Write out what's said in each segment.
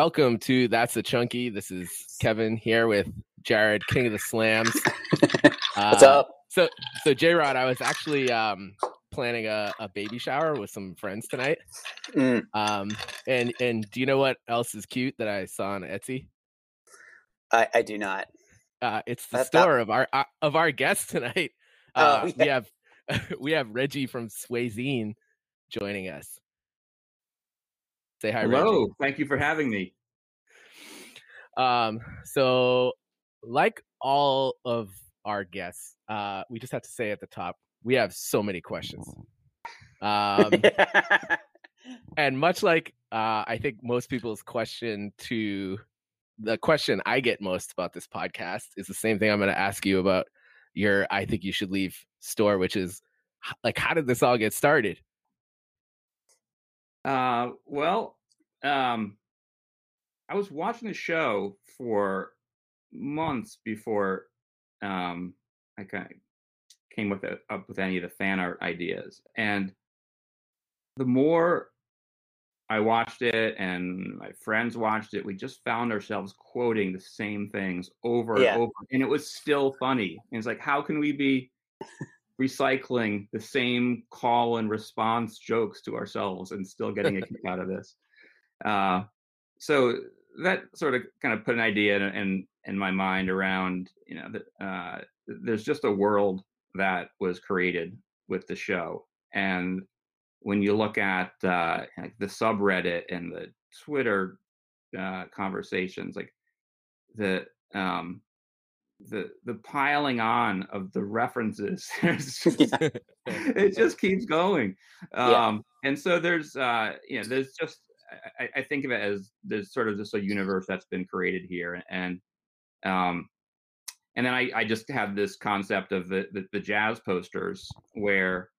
welcome to That's the Chunky. This is Kevin here with Jared, King of the Slams. What's Uh, up? So, so J Rod, I was actually um, planning a, a baby shower with some friends tonight. Mm, Um, and and do you know what else is cute that I saw on Etsy? I, I do not. Uh, it's the That's not- store of our uh, of our guest tonight. Oh, Uh, We have we have Reggie from Swayzine joining us. Say hi. Hello, thank you for having me. Um, so like all of our guests, uh, we just have to say at the top, we have so many questions. Um, and much like uh, I think most people's question to the question I get most about this podcast is the same thing I'm going to ask you about your I think you should leave store, which is like, how did this all get started? Uh, well, um, I was watching the show for months before um, I kind of came with it, up with any of the fan art ideas, and the more I watched it and my friends watched it, we just found ourselves quoting the same things over Yeah. and over, and it was still funny. And it's like, how can we be recycling the same call and response jokes to ourselves and still getting a kick out of this? Uh, so that sort of kind of put an idea in, in in my mind around, you know, that uh, there's just a world that was created with the show, and when you look at uh, like the subreddit and the Twitter uh, conversations, like the um, the the piling on of the references, it just keeps going. Yeah. Um, and so there's uh, you know there's just I, I think of it as there's sort of just a universe that's been created here, and um, and then I, I just have this concept of the, the the jazz posters where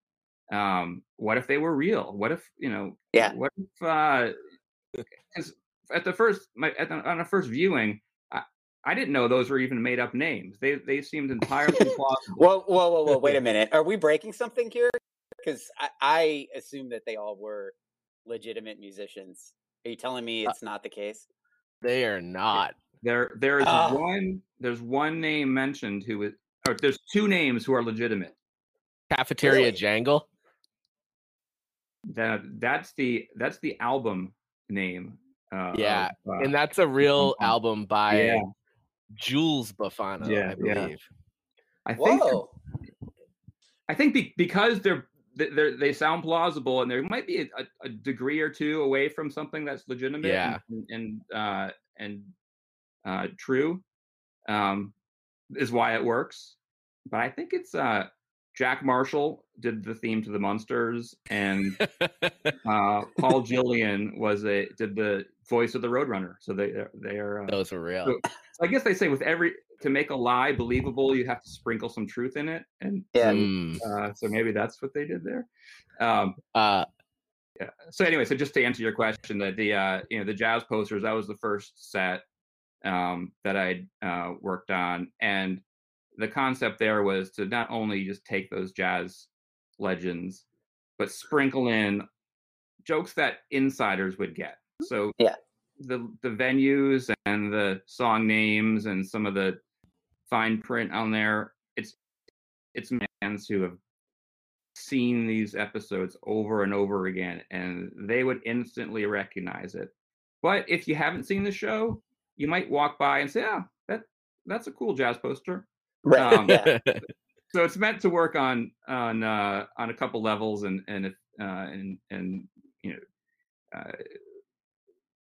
um what if they were real what if you know Yeah. what if uh at the first my at the, on the first viewing I, I didn't know those were even made up names they they seemed entirely plausible Whoa, whoa, whoa, whoa! Wait a minute. Are we breaking something here? Because I, I assume that they all were legitimate musicians. Are you telling me Uh it's not the case? They are not. there there is Oh. one there's one name mentioned who is or there's two names who are legitimate Cafeteria Really? Jangle. that that's the that's the album name uh, Yeah, of, uh, and that's a real um, album by yeah. Jules Bafano, Yeah, I yeah. believe. I think Whoa! I think be, because they're th- they're they sound plausible and there might be a, a, a degree or two away from something that's legitimate Yeah. and and uh, and uh, true um, is why it works. But I think it's uh, Jack Marshall did the theme to the Munsters and uh, Paul Julian was a did the voice of the Roadrunner. So they they are. Uh, Those were real. so I guess they say with every to make a lie believable, you have to sprinkle some truth in it, and Yeah. so, Mm. uh, so maybe that's what they did there. Um, Uh, so anyway, so just to answer your question, that the uh, you know the jazz posters that was the first set um, that I uh, worked on, and the concept there was to not only just take those jazz legends, but sprinkle in jokes that insiders would get. So Yeah. the the venues and the song names and some of the fine print on there, it's it's fans who have seen these episodes over and over again and they would instantly recognize it. But if you haven't seen the show, you might walk by and say, "Ah, that that's a cool jazz poster." Right. Um, yeah. so it's meant to work on on uh, on a couple levels and and if uh, and and you know uh,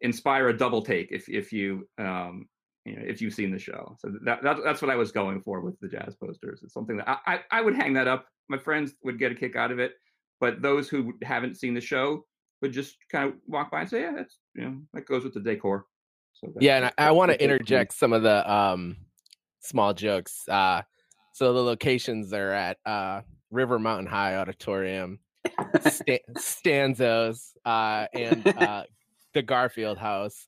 inspire a double take if if you um you know if you've seen the show. So that, that that's what I was going for with the jazz posters. It's something that I, I I would hang that up. My friends would get a kick out of it, but those who haven't seen the show would just kind of walk by and say, "Yeah, that's you know that goes with the decor." So yeah, and I, I want to what they do. interject some of the um, small jokes. Uh, so the locations are at uh, River Mountain High Auditorium, Sta- Stanzos, uh, and uh, the Garfield House.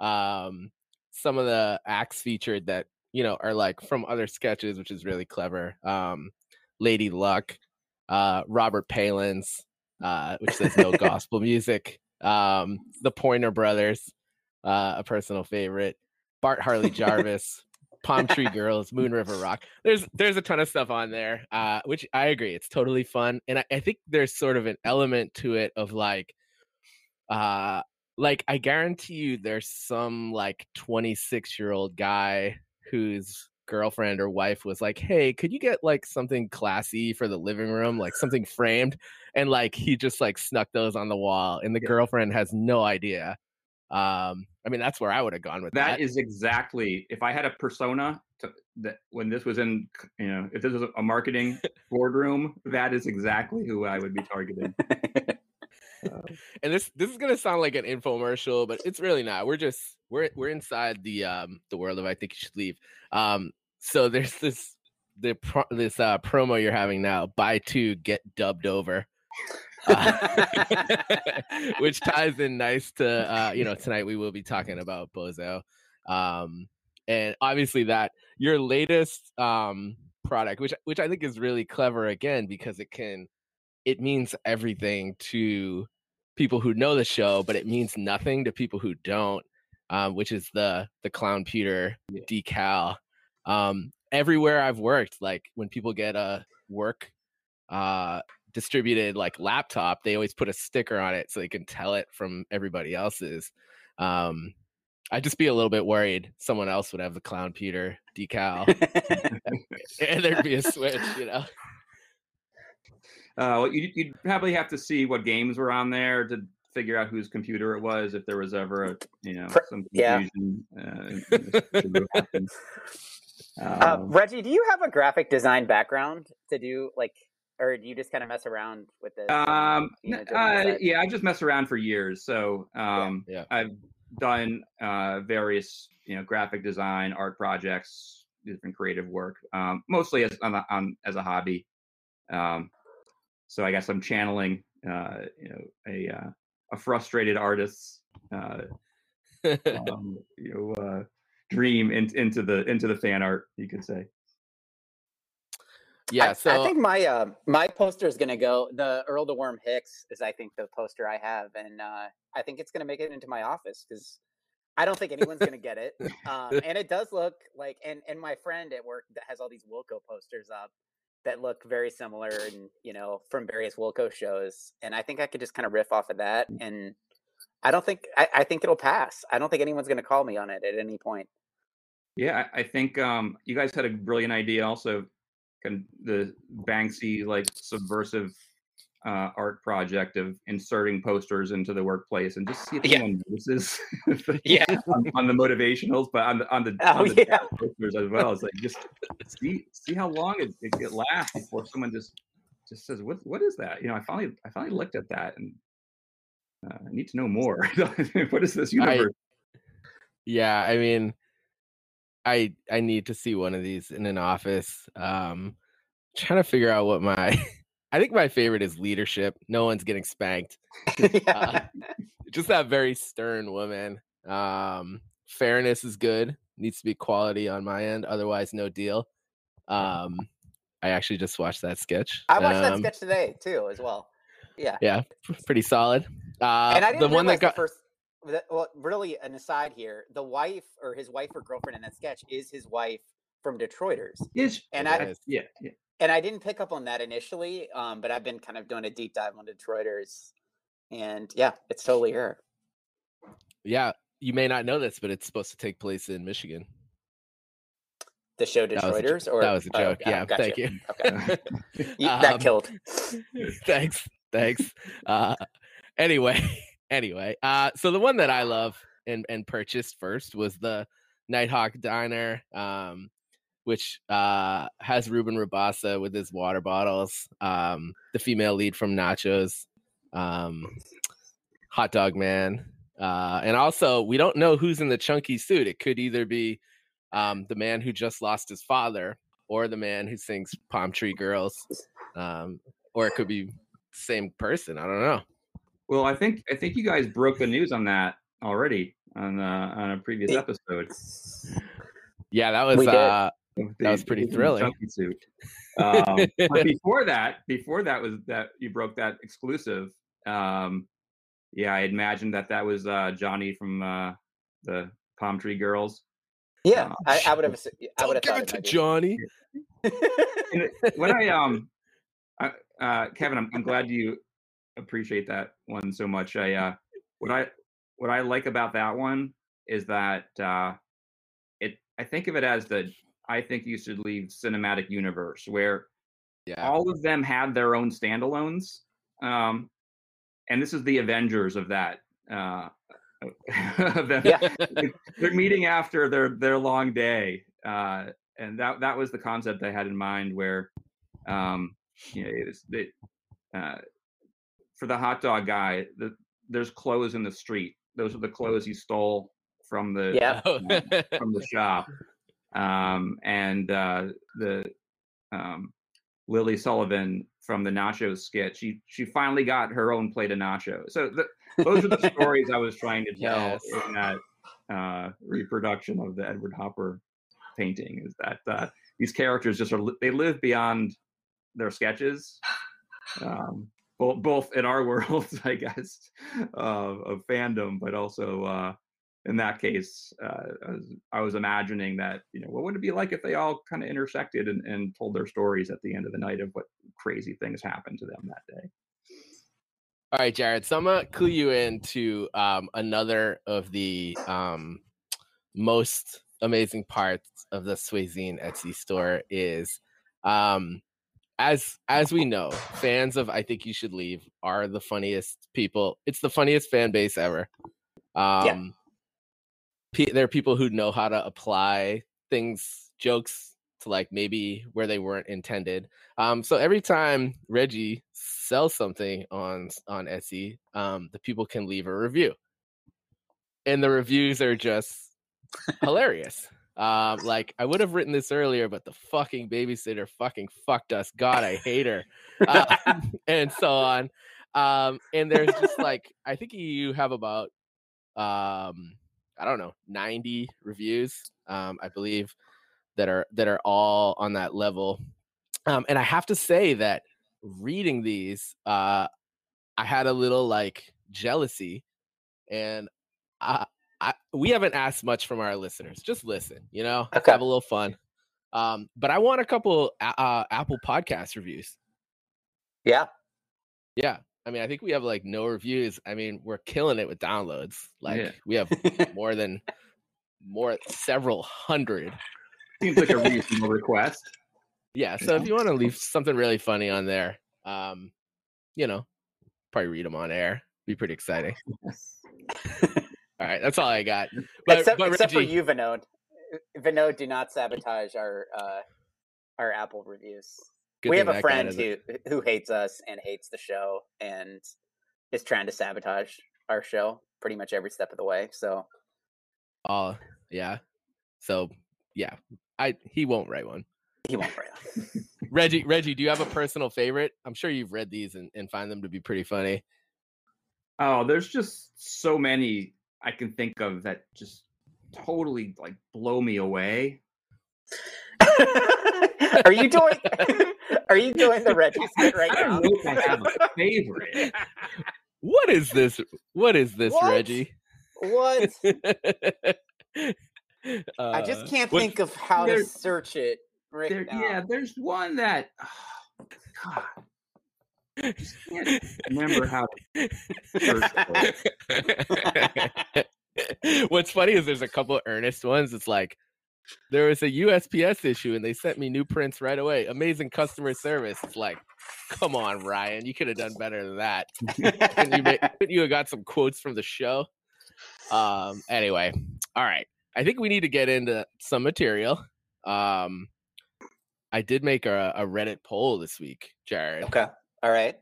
Um, some of the acts featured that you know are like from other sketches, which is really clever. Um, Lady Luck, uh, Robert Palin's, uh, which says no gospel music. Um, the Pointer Brothers, uh, a personal favorite. Bart Harley Jarvis, Palm Tree Girls, Moon River Rock. There's there's a ton of stuff on there, uh, which I agree. It's totally fun, and I, I think there's sort of an element to it of like, uh, like I guarantee you, there's some like 26 year old guy whose girlfriend or wife was like, "Hey, could you get like something classy for the living room, like something framed?" And like he just like snuck those on the wall, and the Yeah. girlfriend has no idea. Um, I mean, that's where I would have gone with that. that is exactly if I had a persona to, that when this was in you know if this was a marketing boardroom, that is exactly who I would be targeting. and this this is gonna sound like an infomercial, but it's really not. We're just we're we're inside the um the world of I think you should leave. Um, so there's this the pro- this uh promo you're having now. Buy two, get dubbed over. Uh, which ties in nice to uh you know tonight we will be talking about bozo um and obviously that your latest um product which which i think is really clever again because it can it means everything to people who know the show but it means nothing to people who don't um which is the the clown Peter Yeah. decal um everywhere i've worked like when people get a work uh distributed like laptop they always put a sticker on it so they can tell it from everybody else's um i'd just be a little bit worried someone else would have the clown Peter decal and there'd be a switch you know Uh, well, you'd, you'd probably have to see what games were on there to figure out whose computer it was if there was ever a you know Pr- some yeah. confusion. Uh, this could really happen. uh, Um, Reggie, do you have a graphic design background to do like, or do you just kind of mess around with this? Um, you know, n- joke on the uh, yeah, I just mess around for years. So um, yeah. I've done uh, various, you know, graphic design, art projects, different creative work, um, mostly as on, a- on as a hobby. Um, so I guess I'm channeling, uh, you know, a uh, a frustrated artist's, uh, um, you know, uh, dream in, into the into the fan art, you could say. Yeah I, so I think my uh, my poster is gonna go. The Earl the Worm Hicks is, I think, the poster I have, and uh, I think it's gonna make it into my office because I don't think anyone's gonna get it. Um, and it does look like, and and my friend at work that has all these Wilco posters up that look very similar, and you know, from various Wilco shows. And I think I could just kind of riff off of that, and I don't think I, I think it'll pass. I don't think anyone's gonna call me on it at any point. Yeah, I, I think um, you guys had a brilliant idea. Also, kind of the Banksy like subversive uh, art project of inserting posters into the workplace and just see if Yeah. anyone notices. Yeah. on, on the motivationals, but on the on the, Oh, on the yeah. posters as well. It's like just see see how long it, it, it lasts before someone just just says, "What what is that?" You know, I finally I finally looked at that and uh, I need to know more. what is this I- universe? yeah i mean i i need to see one of these in an office um trying to figure out what my i think my favorite is leadership no one's getting spanked yeah. just that very stern woman um fairness is good needs to be quality on my end otherwise no deal um i actually just watched that sketch I watched that Um, sketch today too, as well. Yeah. yeah pretty solid uh and I didn't the one that got the first. That- Well, really, an aside here: the wife or his wife or girlfriend in that sketch is his wife from Detroiters, Is and I yeah, yeah. and I didn't pick up on that initially. Um, but I've been kind of doing a deep dive on Detroiters, and yeah, it's totally her. yeah you may not know this but it's supposed to take place in michigan The show That a Detroiters, or that was a oh, joke oh, yeah gotcha. thank you Okay, You- that Um, killed. thanks thanks uh anyway anyway uh so the one that i love and and purchased first was the nighthawk diner um which uh has ruben rabasa with his water bottles um the female lead from nachos um hot dog man uh and also we don't know who's in the chunky suit it could either be um the man who just lost his father or the man who sings palm tree girls um or it could be same person. I don't know. Well, I think I think you guys broke the news on that already on uh, on a previous episode. Yeah, that was uh of That was pretty thrilling. suit. Um, but before that, before that was that you broke that exclusive. Um, yeah, I imagined that that was uh, Johnny from uh, the palm tree girls. Yeah, Uh, I, I would have. I would have give it to Johnny. When I um, I, uh, Kevin, I'm, I'm glad you appreciate that one so much. I uh, what I what I like about that one is that uh, it. I think of it as the I think you should leave cinematic universe where Yeah. all of them had their own standalones, um, and this is the Avengers of that. Uh, of them Yeah. they're meeting after their their long day uh and that that was the concept i had in mind where um you know it was it, uh for the hot dog guy the, there's clothes in the street those are the clothes he stole from the Yeah. from the shop um and uh the um lily sullivan from the nachos skit she she finally got her own plate of nachos so the, those are the stories I was trying to tell Yes. in that uh, reproduction of the Edward Hopper painting. Is that uh, these characters just are they live beyond their sketches, um, both both in our world, I guess, uh, of fandom, but also uh, in that case, uh, I, was, I was imagining that you know what would it be like if they all kind of intersected and, and told their stories at the end of the night of what crazy things happened to them that day. All right, Jared. So I'm gonna clue you into um, another of the um, most amazing parts of the Swayzine Etsy store is, um, as as we know, fans of I think you should leave are the funniest people. It's the funniest fan base ever. Um, pe- there are people who know how to apply things, jokes to like maybe where they weren't intended. Um, so every time Reggie sells something on on Etsy, um, the people can leave a review, and the reviews are just hilarious. Um, like I would have written this earlier, but the fucking babysitter fucking fucked us. God, I hate her, uh, and so on. Um, and there's just like I think you have about um, I don't know, 90 reviews, um, I believe, that are that are all on that level. Um, and I have to say that reading these, uh, I had a little like jealousy, and I, I we haven't asked much from our listeners. Just listen, you know, Okay. have a little fun. Um, but I want a couple uh, Apple Podcast reviews. yeah. Yeah, I mean, I think we have like no reviews. I mean, we're killing it with downloads. Like Yeah. we have more than more several hundred. Seems like a reasonable request. Yeah, so if you want to leave something really funny on there, um, you know, probably read them on air. Be pretty exciting. All right, that's all I got. But, except but except for you, Vinod. Vinod, do not sabotage our uh, our Apple reviews. we have a friend doesn't- who who hates us and hates the show and is trying to sabotage our show pretty much every step of the way. So Oh, yeah. So yeah, I he won't write one. he won't write us. Reggie, Reggie, do you have a personal favorite? I'm sure you've read these and, and find them to be pretty funny. Oh, there's just so many I can think of that just totally like blow me away. are you doing? are you doing the Reggie right I now? don't know if I have a favorite. What is this? What is this, What? Reggie? What? I Uh, just can't what- think of how to search it right There, now. yeah, there's one that oh, God, I just can't remember how to search for it. What's funny is there's a couple earnest ones. It's like there was a USPS issue and they sent me new prints right away. Amazing customer service. It's like, come on, Ryan, you could have done better than that. You, ma- couldn't you have got some quotes from the show? Um. Anyway, all right. I think we need to get into some material. Um, I did make a, a Reddit poll this week, Jared. Okay. All right.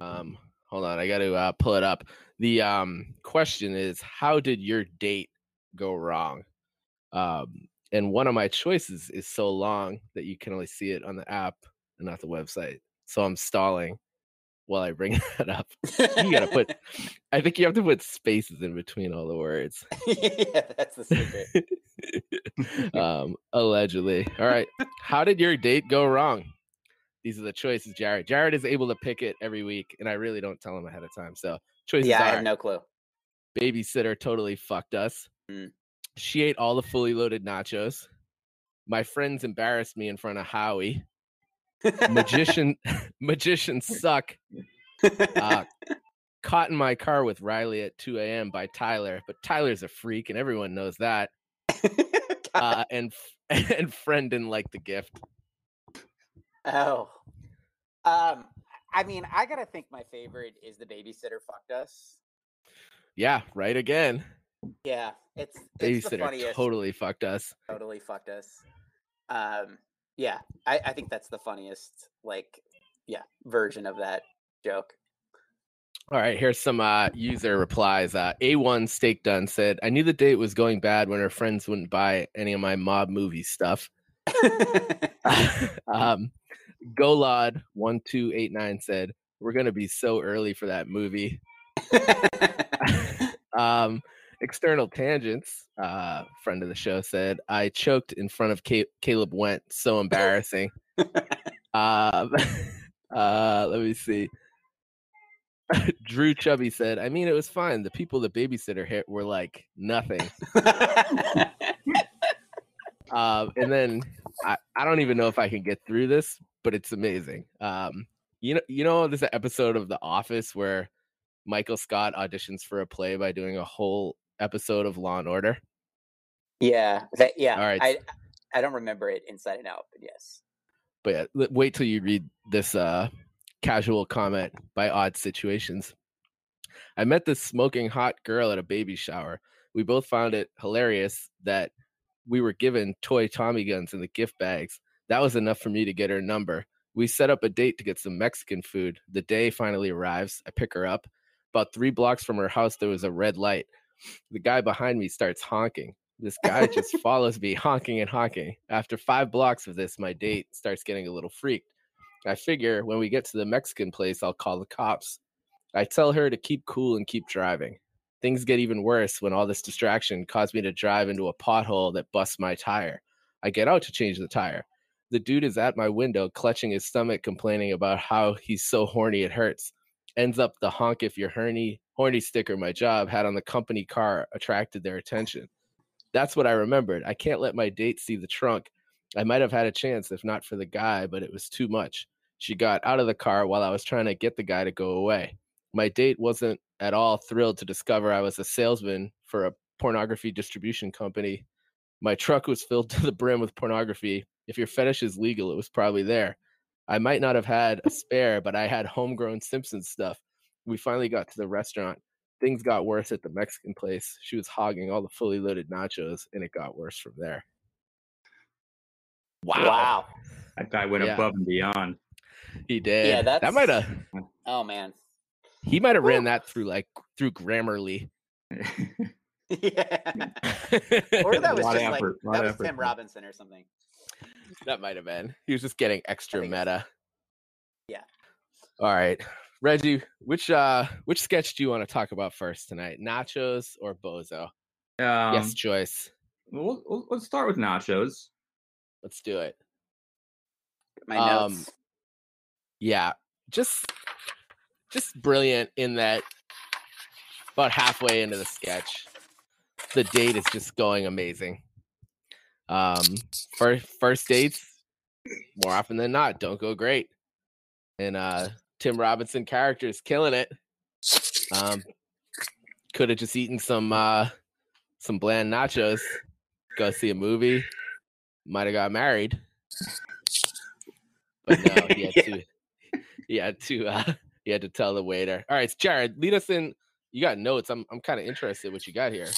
Um, hold on, I got to uh, pull it up. The um question is, how did your date go wrong? Um, and one of my choices is so long that you can only see it on the app and not the website. So I'm stalling while I bring that up. You gotta put. I think you have to put spaces in between all the words. yeah, that's the secret. um, allegedly. All right. How did your date go wrong? These are the choices, Jared. Jared is able to pick it every week, and I really don't tell him ahead of time. So choices Yeah, I are have no clue. babysitter totally fucked us. Mm. She ate all the fully loaded nachos. My friends embarrassed me in front of Howie. Magician magicians suck. Uh, caught in my car with Riley at 2 a.m. by Tyler, but Tyler's a freak and everyone knows that. Uh, and and friend didn't like the gift. Oh, um, I mean, I gotta think my favorite is the babysitter fucked us. Yeah, right again. Yeah, it's it's the Babysitter funniest. totally fucked us. totally fucked us. Um, yeah, I, I think that's the funniest, like, yeah, version of that joke. All right, here's some uh, user replies. Uh, A1 Steak Done said, I knew the date was going bad when her friends wouldn't buy any of my mob movie stuff. um, Golod1289 said, We're going to be so early for that movie. um, External Tangents, uh, friend of the show, said, I choked in front of Ca- Caleb Went. So embarrassing. um, uh, let me see. Drew Chubby said, I mean, it was fine. The people the babysitter hit were like nothing. Um, and then I, I don't even know if I can get through this, but it's amazing. Um, you know, you know, there's an episode of The Office where Michael Scott auditions for a play by doing a whole episode of Law and Order. yeah, that, yeah. All right. I I don't remember it inside and out, but yes. But yeah, wait till you read this uh, casual comment by Odd Situations. I met this smoking hot girl at a baby shower. We both found it hilarious that we were given toy Tommy guns in the gift bags. That was enough for me to get her number. We set up a date to get some Mexican food. The day finally arrives. I pick her up. About three blocks from her house, there was a red light. The guy behind me starts honking. This guy just follows me, honking and honking. After five blocks of this, my date starts getting a little freaked. I figure when we get to the Mexican place, I'll call the cops. I tell her to keep cool and keep driving. Things get even worse when all this distraction caused me to drive into a pothole that busts my tire. I get out to change the tire. The dude is at my window, clutching his stomach, complaining about how he's so horny it hurts. Ends up the honk if you're horny, horny sticker my job had on the company car attracted their attention. That's what I remembered. I can't let my date see the trunk. I might have had a chance if not for the guy, but it was too much. She got out of the car while I was trying to get the guy to go away. My date wasn't at all thrilled to discover I was a salesman for a pornography distribution company. My truck was filled to the brim with pornography. If your fetish is legal, it was probably there. I might not have had a spare, but I had homegrown Simpsons stuff. We finally got to the restaurant. Things got worse at the Mexican place. She was hogging all the fully loaded nachos, and it got worse from there. Wow. That guy went Yeah. above and beyond. He did. Yeah, that might have. Oh man. He might have ran that through like through Grammarly. yeah. Or that was just like effort, that was effort Tim. Robinson or something. That might have been. He was just getting extra meta. Yeah. All right, Reggie, which uh which sketch do you want to talk about first tonight? Nachos or Bozo? Um, yes, choice. We'll, we'll, let's start with nachos. Let's do it. My Um, notes. Yeah, just just brilliant in that about halfway into the sketch, the date is just going amazing. Um, first first dates more often than not don't go great, and uh, Tim Robinson character is killing it. Um, could have just eaten some uh, some bland nachos, go see a movie, might have got married, but no, he had Yeah. to he had to uh, he had to tell the waiter. All right, Jared, lead us in. You got notes. I'm I'm kind of interested what you got here.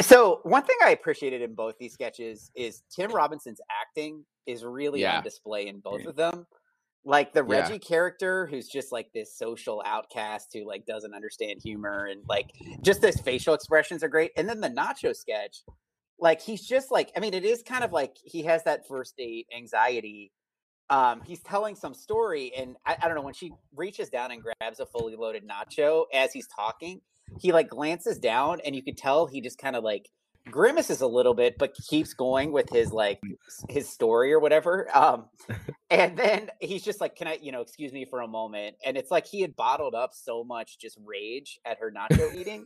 So one thing I appreciated in both these sketches is Tim Robinson's acting is really Yeah. on display in both of them. Like the Yeah. Reggie character, who's just like this social outcast who like doesn't understand humor and like just his facial expressions are great. And then the Nacho sketch, like he's just like I mean, it is kind of like he has that first date anxiety. Um, he's telling some story, and I, I don't know when she reaches down and grabs a fully loaded nacho as he's talking, he like glances down and you could tell he just kind of like grimaces a little bit, but keeps going with his like his story or whatever. Um, and then he's just like, "Can I, you know, excuse me for a moment?" And it's like he had bottled up so much just rage at her nacho eating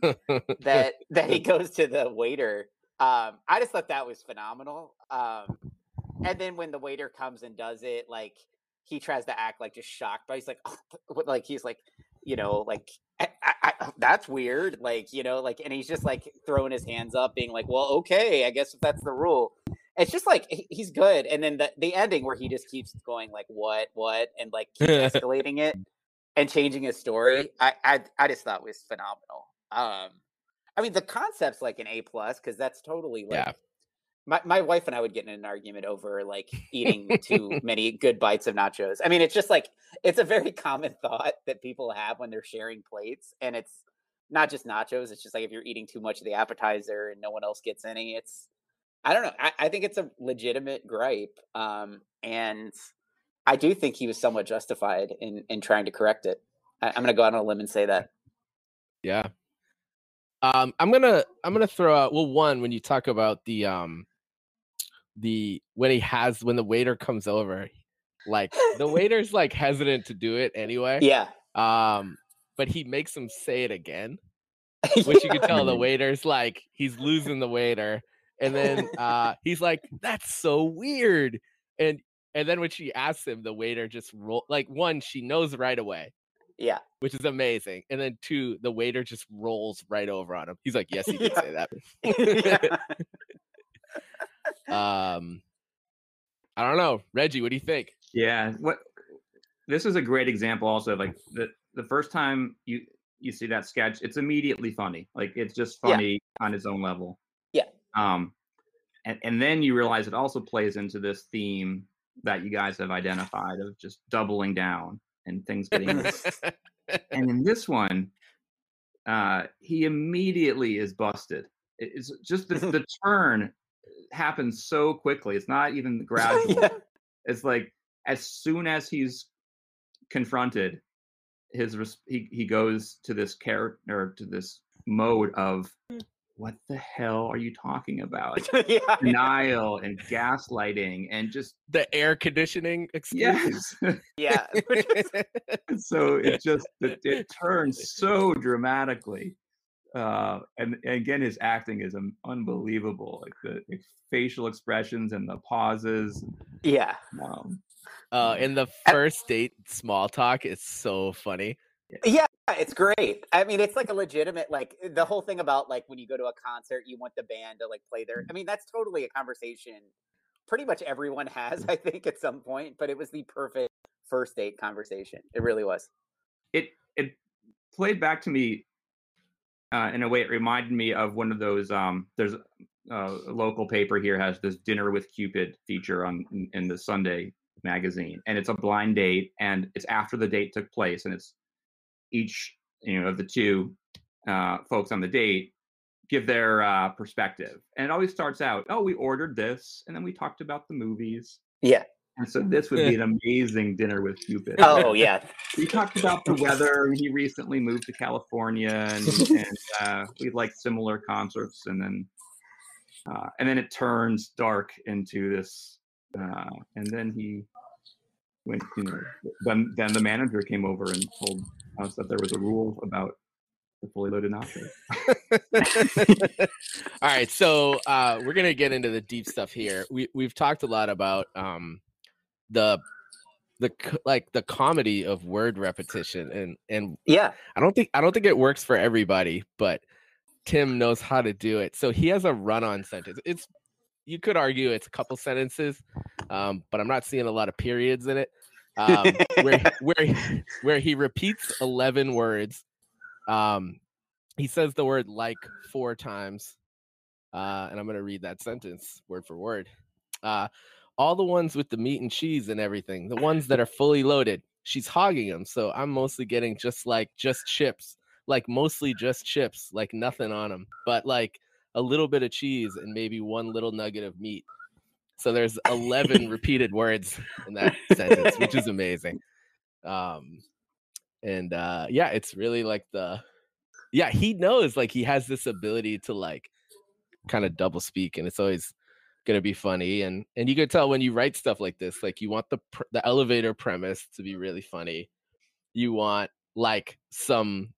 that that he goes to the waiter. Um, I just thought that was phenomenal. Um, and then when the waiter comes and does it, like he tries to act like just shocked, but he's like, oh, like he's like, you know, like I, I, that's weird. Like, you know, like, and he's just like throwing his hands up, being like, well, okay, I guess if that's the rule. It's just like he's good. And then the, the ending where he just keeps going, like, what, what, and like keep escalating it and changing his story. I, I, I just thought was phenomenal. Um, I mean, the concept's like an A plus because that's totally like yeah. My, my wife and I would get in an argument over like eating too many good bites of nachos. I mean, it's just like it's a very common thought that people have when they're sharing plates, and it's not just nachos. It's just like if you're eating too much of the appetizer and no one else gets any, it's I don't know. I, I think it's a legitimate gripe, um, and I do think he was somewhat justified in in trying to correct it. I, I'm going to go out on a limb and say that. Yeah. Um, I'm gonna I'm gonna throw out well one when you talk about the um the when he has when the waiter comes over, like the waiter's like hesitant to do it anyway. Yeah. Um, but he makes him say it again, which you can tell the waiter's like he's losing the waiter, and then uh he's like, "That's so weird," and and then when she asks him, the waiter just roll like one, she knows right away, Yeah. which is amazing, and then two, the waiter just rolls right over on him. He's like, "Yes, he did Yeah. say that." yeah. um, I don't know, Reggie, what do you think? Yeah, what this is a great example also of like the the first time you you see that sketch, it's immediately funny. Like it's just Yeah. funny on its own level. Yeah. Um and and then you realize it also plays into this theme that you guys have identified of just doubling down and things getting worse. and in this one uh he immediately is busted it's just the, the turn happens so quickly it's not even gradual Yeah. it's like as soon as he's confronted his res- he, he goes to this character to this mode of hmm. what the hell are you talking about yeah. denial and gaslighting and just the air conditioning excuse. yes Yeah. So it just it, it turns so dramatically uh and, and again his acting is um, unbelievable like the, the facial expressions and the pauses yeah. um, uh, in the first date small talk is so funny. Yeah, it's great. I mean, it's like a legitimate like the whole thing about like when you go to a concert, you want the band to like play their. I mean, that's totally a conversation. Pretty much everyone has, I think, at some point. But it was the perfect first date conversation. It really was. it it played back to me uh, in a way it reminded me of one of those um there's uh, a local paper here has this dinner with cupid feature on in, in the sunday magazine and it's a blind date and it's after the date took place and it's each you know of the two uh, folks on the date give their uh, perspective and it always starts out oh we ordered this and then we talked about the movies Yeah. And so this would be an amazing dinner with cupid Oh yeah. we talked about the weather. He recently moved to California, and, and uh, we like similar concerts. And then, uh, and then it turns dark into this. Uh, and then he went. You know, then then the manager came over and told us that there was a rule about the fully loaded nachos. All right, so uh, we're gonna get into the deep stuff here. We we've talked a lot about um, the the like the comedy of word repetition, and and Yeah. I don't think I don't think it works for everybody, but Tim knows how to do it. So he has a run-on sentence. It's you could argue it's a couple sentences, um, but I'm not seeing a lot of periods in it. Um, where where where he repeats eleven words. Um, he says the word like four times, uh, and I'm gonna read that sentence word for word. Uh, all the ones with the meat and cheese and everything, the ones that are fully loaded. She's hogging them, so I'm mostly getting just like just chips, like mostly just chips, like nothing on them, but like a little bit of cheese and maybe one little nugget of meat. So there's 11 repeated words in that sentence, which is amazing. Um, and uh, yeah, it's really like the yeah he knows like he has this ability to like kind of double speak, and it's always gonna be funny. And and you can tell when you write stuff like this, like you want the pr- the elevator premise to be really funny. You want like some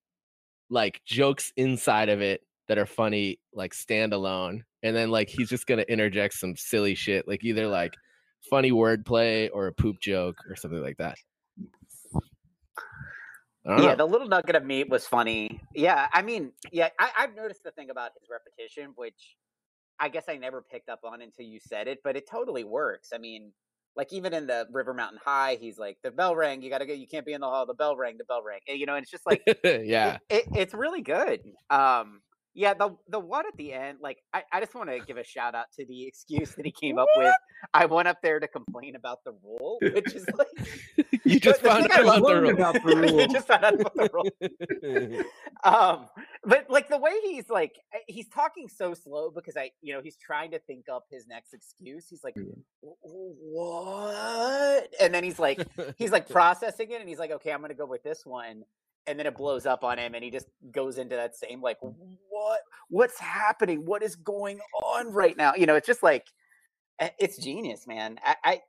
like jokes inside of it that are funny, like standalone, and then like he's just gonna interject some silly shit, like either like funny wordplay or a poop joke or something like that. Yeah, know. the little nugget of meat was funny. Yeah, I mean, yeah, I, I've noticed the thing about his repetition, which I guess I never picked up on until you said it, but it totally works. I mean, like even in the River Mountain High, he's like, the bell rang, you gotta go, you can't be in the hall, the bell rang, the bell rang. You know, and it's just like yeah. It, it, it's really good. Um yeah, the the one at the end, like I, I just want to give a shout out to the excuse that he came up with. I went up there to complain about the rule, which is like you just found out about the, rule. about the rule. you just found out about the rule. um, but like the way he's like eh, he's talking so slow because I, you know, he's trying to think up his next excuse. He's like, what? And then he's like, he's like processing it, and he's like, okay, I'm gonna go with this one and then it blows up on him and he just goes into that same like what what's happening what is going on right now you know it's just like it's genius man i, I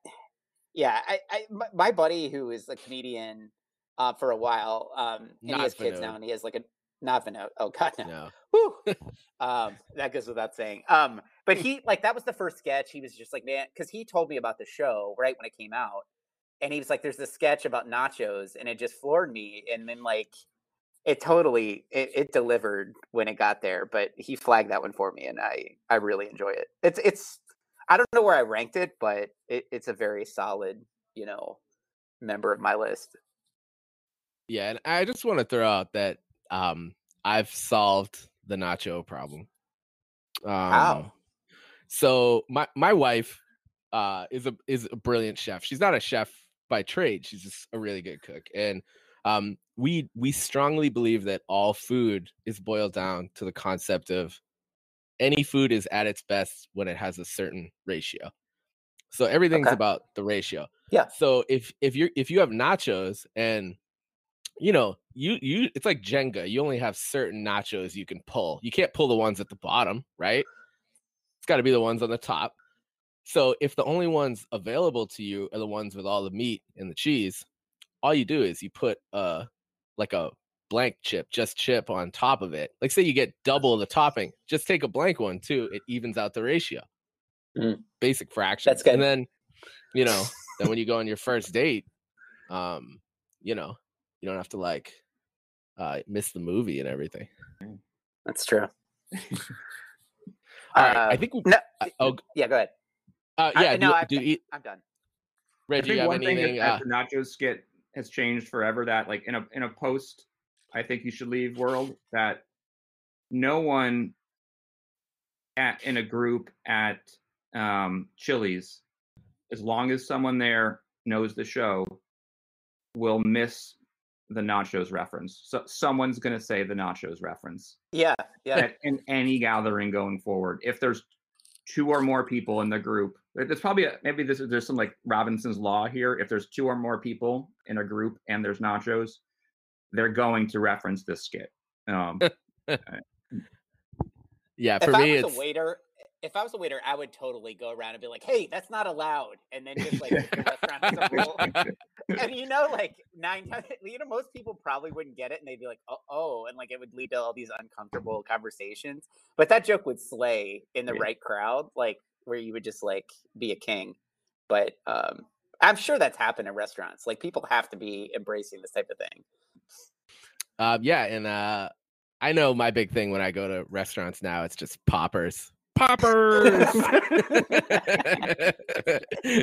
yeah I, I my buddy who is a comedian uh, for a while um and not he has kids now and he has like a not Vinod. Oh God, no. no. um, that goes without saying. Um, but he like that was the first sketch. He was just like, man, because he told me about the show right when it came out, and he was like, "There's this sketch about nachos," and it just floored me. And then like, it totally it, it delivered when it got there. But he flagged that one for me, and I I really enjoy it. It's it's I don't know where I ranked it, but it, it's a very solid you know member of my list. Yeah, and I just want to throw out that um I've solved the nacho problem. Um, How? So my my wife uh is a is a brilliant chef. She's not a chef by trade. She's just a really good cook. And um, we we strongly believe that all food is boiled down to the concept of any food is at its best when it has a certain ratio. So everything's okay. about the ratio. Yeah. So if if you're if you have nachos and you know you you it's like Jenga. You only have certain nachos you can pull. You can't pull the ones at the bottom, right? It's got to be the ones on the top. So if the only ones available to you are the ones with all the meat and the cheese, all you do is you put uh like a blank chip, just chip on top of it. Like say you get double the topping, just take a blank one too. It evens out the ratio. Mm. Basic fraction. That's good. And then, you know, then when you go on your first date, um, you know, you don't have to like uh miss the movie and everything. That's true. All right, uh, I think we, no, uh, oh yeah, go ahead. Uh, yeah, I, do, no, i do you, I'm done. Red, do you have one anything? Thing that, uh, the nachos skit has changed forever. That like in a in a post, I think you should leave world that no one at in a group at um, Chili's, as long as someone there knows the show, will miss the nachos reference. So someone's going to say the nachos reference. Yeah, yeah. in any gathering going forward, if there's two or more people in the group. There's probably a, maybe this is there's some like Robinson's law here. If there's two or more people in a group and there's nachos, they're going to reference this skit. Um, yeah, for if me, I was it's a waiter if I was a waiter, I would totally go around and be like, "Hey, that's not allowed," and then just like the restaurant has a rule. And you know, like nine times, you know, most people probably wouldn't get it, and they'd be like, "Oh, oh," and like it would lead to all these uncomfortable conversations. But that joke would slay in the yeah. right crowd, like where you would just like be a king. But um, I'm sure that's happened in restaurants. Like people have to be embracing this type of thing. Uh, yeah, and uh, I know my big thing when I go to restaurants now, it's just poppers poppers.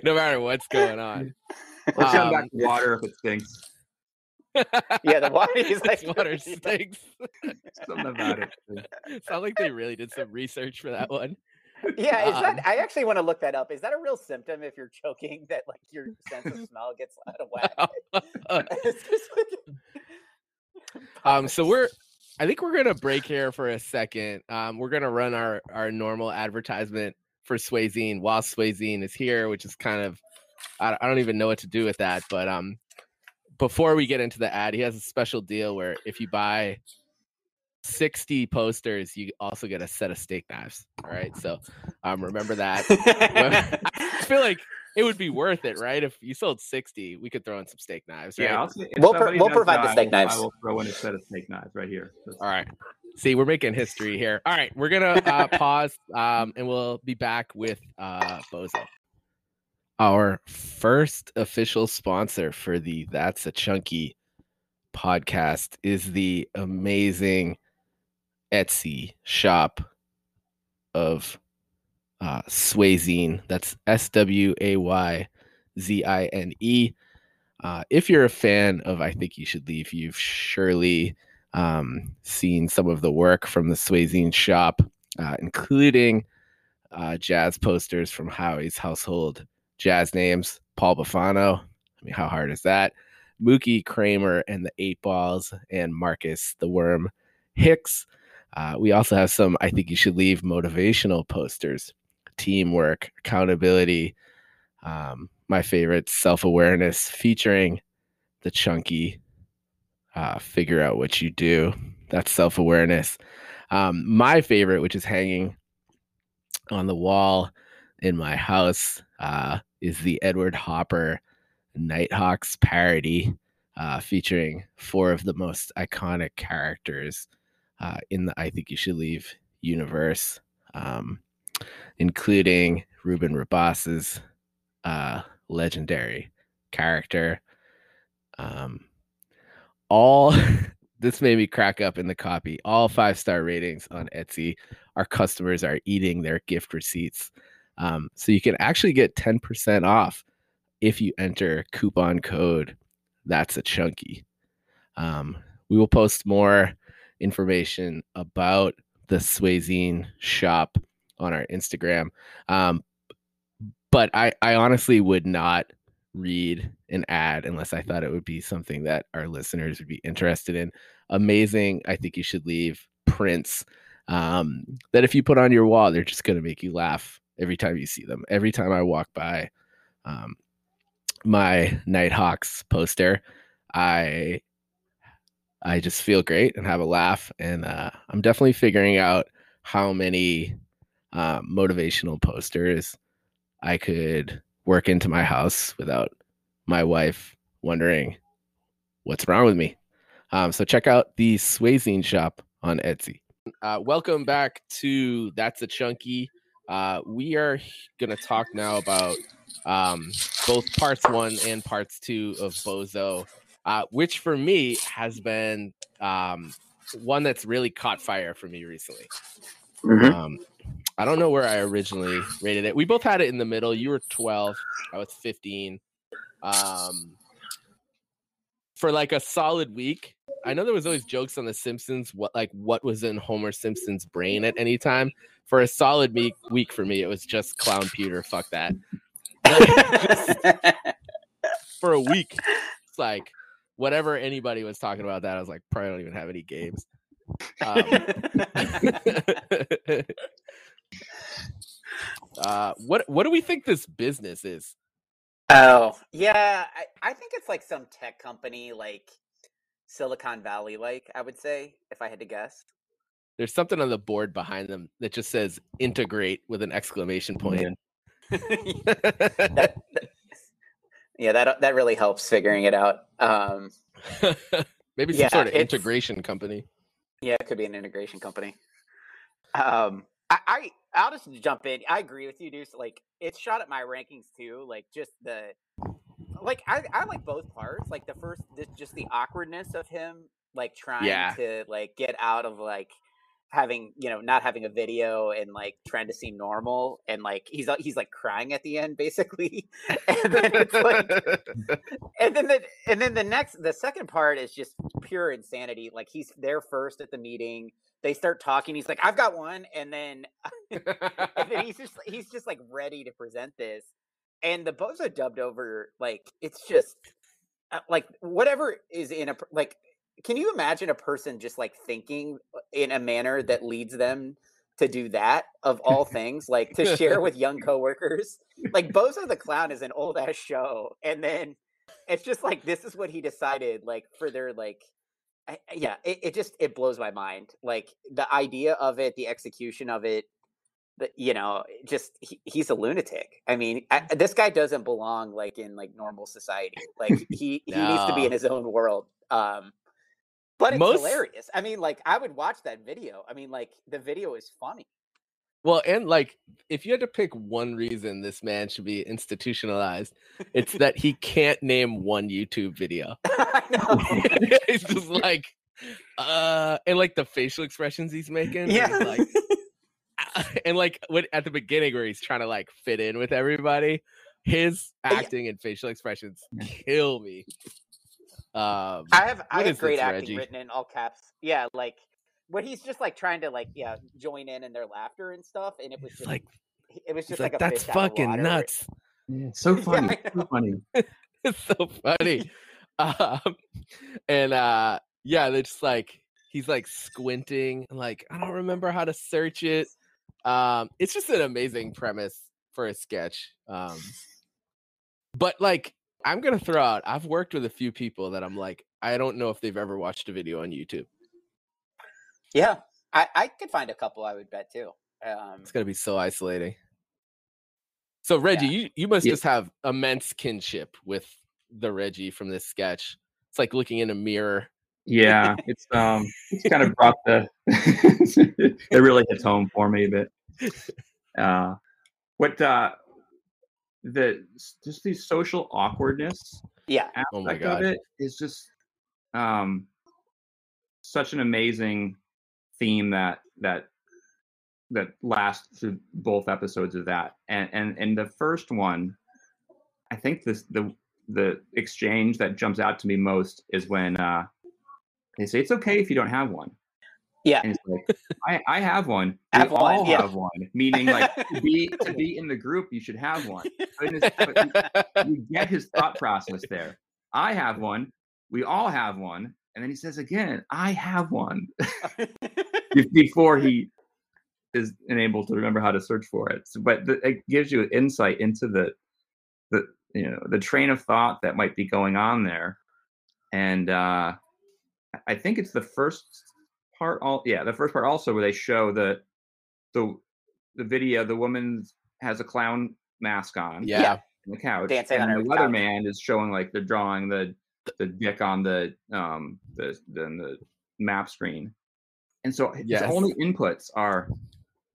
no matter what's going on. Let's um, back to water if it stinks. yeah, the water is like water stinks. Something about it. Sounds like they really did some research for that one. Yeah, is um, that I actually want to look that up. Is that a real symptom if you're choking that like your sense of smell gets out of whack? um so we're I think we're gonna break here for a second. Um, we're gonna run our our normal advertisement for Swayzine while Swayzine is here, which is kind of I, I don't even know what to do with that. But um, before we get into the ad, he has a special deal where if you buy 60 posters, you also get a set of steak knives. All right. So um, remember that. I feel like it would be worth it, right? If you sold 60, we could throw in some steak knives. Right? Yeah, I'll say, We'll pro- we'll does provide the steak knives. I will throw in a set of steak knives right here. That's- All right. See, we're making history here. All right, we're gonna uh, pause, um, and we'll be back with uh, Bozo. Our first official sponsor for the That's a Chunky podcast is the amazing Etsy shop of uh, Swayzine. That's S W A Y Z I N E. Uh, if you're a fan of I Think You Should Leave, you've surely um, seen some of the work from the Swayzine shop, uh, including uh, jazz posters from Howie's household jazz names, Paul Bafano. I mean, how hard is that? Mookie Kramer and the Eight Balls, and Marcus the Worm Hicks. Uh, we also have some I Think You Should Leave motivational posters, teamwork, accountability. Um, my favorite, self awareness, featuring the chunky uh, figure out what you do. That's self awareness. Um, my favorite, which is hanging on the wall in my house, uh, is the Edward Hopper Nighthawks parody, uh, featuring four of the most iconic characters uh, in the I Think You Should Leave universe, um, including Ruben Rabasa's uh, legendary character. Um, all this made me crack up in the copy. All five star ratings on Etsy. Our customers are eating their gift receipts. Um, so you can actually get 10% off if you enter coupon code that's a chunky. Um, we will post more information about the Swayzine shop on our Instagram. Um, but I, I honestly would not read an ad unless I thought it would be something that our listeners would be interested in. Amazing. I think you should leave prints um, that if you put on your wall, they're just going to make you laugh every time you see them. Every time I walk by um, my Nighthawks poster, I I just feel great and have a laugh. And uh, I'm definitely figuring out how many uh, motivational posters I could work into my house without my wife wondering what's wrong with me. Um, so check out the Swayzine shop on Etsy. Uh, welcome back to That's a Chunky. Uh, we are going to talk now about um, both parts one and parts two of Bozo, uh, which for me has been um, one that's really caught fire for me recently. Mhm. Um, I don't know where I originally rated it. We both had it in the middle. You were 12, I was 15. Um, for like a solid week, I know there was always jokes on The Simpsons. What like what was in Homer Simpson's brain at any time? For a solid week, week for me, it was just clown pewter. Fuck that. For a week, it's like whatever anybody was talking about that. I was like, probably don't even have any games. Um, uh, what what do we think this business is? oh yeah, I, I think it's like some tech company, like Silicon Valley, like I would say, if I had to guess. There's something on the board behind them that just says "integrate" with an exclamation point. that, that- yeah, that that really helps figuring it out. Um, Maybe some Yeah, sort of integration company. yeah, it could be an integration company. Um, I, I I'll just jump in. I agree with you, Deuce. Like it's shot at my rankings too. Like just the like I, I like both parts. Like the first, the, just the awkwardness of him like trying Yeah. to like get out of like having you know not having a video and like trying to seem normal and like he's uh, he's like crying at the end basically. And then it's like and then the and then the next the second part is just pure insanity. Like he's there first at the meeting. They start talking. He's like i've got one. And then and then he's just he's just like ready to present this. And the bozo dubbed over like it's just uh, like whatever is in a like can you imagine a person just like thinking uh, in a manner that leads them to do that of all things like to share with young coworkers like bozo the clown is an old ass show and then it's just like this is what he decided like for their like I, yeah, it, it just it blows my mind. Like the idea of it, the execution of it. The, you know, just he, he's a lunatic. I mean, I, this guy doesn't belong like in like normal society. Like he he needs to be in his own world. Um, but it's Most- hilarious. I mean, like I would watch that video. I mean, like the video is funny. Well, and like if you had to pick one reason this man should be institutionalized, it's that he can't name one YouTube video. It's just like uh and like the facial expressions he's making. Yeah. like and like when at the beginning where he's trying to like fit in with everybody, his Yeah. acting and facial expressions kill me. Um I have I have great this, acting Reggie? written in all caps. Yeah, like when he's just like trying to like yeah join in in their laughter and stuff, and it was just like it was just like, like, a that's fish out of fucking water. nuts. Yeah, so funny. I so funny. it's so funny. Um, and uh, yeah, they're just like he's like squinting. Like I don't remember how to search it. Um, it's just an amazing premise for a sketch. Um, but like I'm gonna throw out. I've worked with a few people that I'm like I don't know if they've ever watched a video on YouTube. Yeah, I I could find a couple. I would bet too. Um, It's gonna be so isolating. So Reggie, you you must Yeah. just have immense kinship with the Reggie from this sketch. It's like looking in a mirror. Yeah, it's um, it's kind of brought the. it really hits home for me, but uh, what uh, the just the social awkwardness yeah, aspect Oh my of it is just um, such an amazing theme that that that lasts through both episodes of that, and and and the first one, I think this the the exchange that jumps out to me most is when uh, they say it's okay if you don't have one. Yeah. And it's like, I, I have one. I We have one, all yeah. have one. Meaning, like to be to be in the group, you should have one. His- you- you get his thought process there. I have one. We all have one. And then he says again, I have one before he is unable to remember how to search for it. So, but the, it gives you insight into the the you know the train of thought that might be going on there. And uh, I think it's the first part. All yeah, the first part also where they show the the the video. The woman has a clown mask on yeah. on the couch, Dancing on and her the couch. weatherman is showing like they're drawing the the dick on the um the then the map screen, and so his Yes. only inputs are.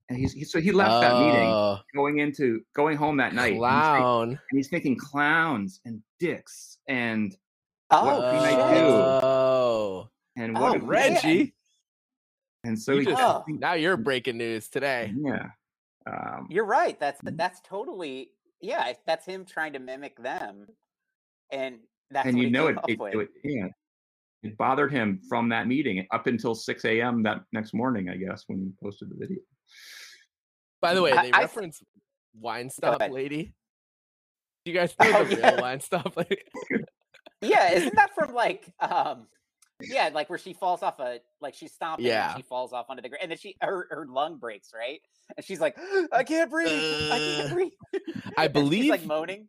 And he's, he, so he left that meeting Oh, going into going home that night. and he's think- Clown. and he's thinking clowns and dicks and oh, What can I do? Oh, and Oh, what if- man. Reggie. And so you he just, Oh. now you're breaking news today. yeah um, You're right. That's that's totally yeah. That's him trying to mimic them, and that's and you know it, it, it yeah it bothered him from that meeting up until 6 a.m that next morning i guess when he posted the video By the way, I- they I- reference Wine Stop. Lady. Do you guys know Oh, the yeah. real Wine Stop Lady? yeah, isn't that from like um yeah, like where she falls off a like she's stomping Yeah. and she falls off onto the ground and then she her, her lung breaks, right? And she's like, I can't breathe. I can't Uh, breathe. I And she's like believe- moaning.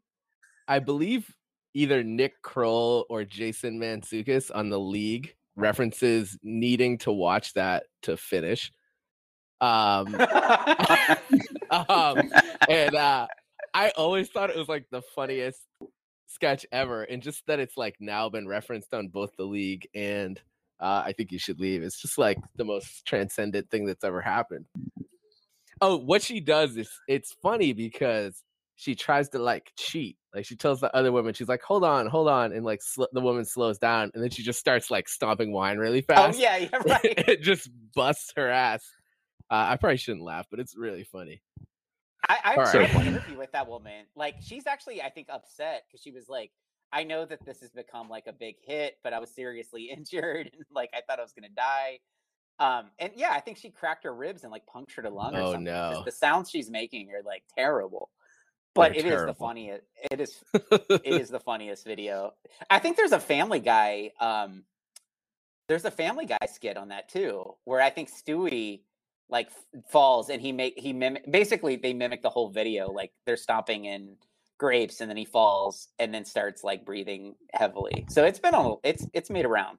I believe either Nick Kroll or Jason Mantzoukas on the league references needing to watch that to finish. Um, um and uh I always thought it was like the funniest sketch ever, and just that it's like now been referenced on both the league and uh, I think you should leave. It's just like the most transcendent thing that's ever happened. Oh, what she does is it's funny because she tries to like cheat. Like she tells the other woman, she's like, "Hold on, hold on," and like sl- the woman slows down, and then she just starts like stomping wine really fast. oh fast. yeah, yeah, right. it just busts her ass. Uh, I probably shouldn't laugh, but it's really funny. I, I All right. an interview with that woman. Like, she's actually, I think, upset because she was like, I know that this has become like a big hit, but I was seriously injured and like I thought I was gonna die. Um, and yeah, I think she cracked her ribs and like punctured a lung or Oh, no. The sounds she's making are like terrible. But They're it is the funniest. It is it is the funniest video. I think there's a Family Guy. Um, there's a Family Guy skit on that too, where I think Stewie like falls and he make he mimic. Basically, they mimic the whole video. Like they're stomping in grapes, and then he falls and then starts like breathing heavily. So it's been on. It's it's made around.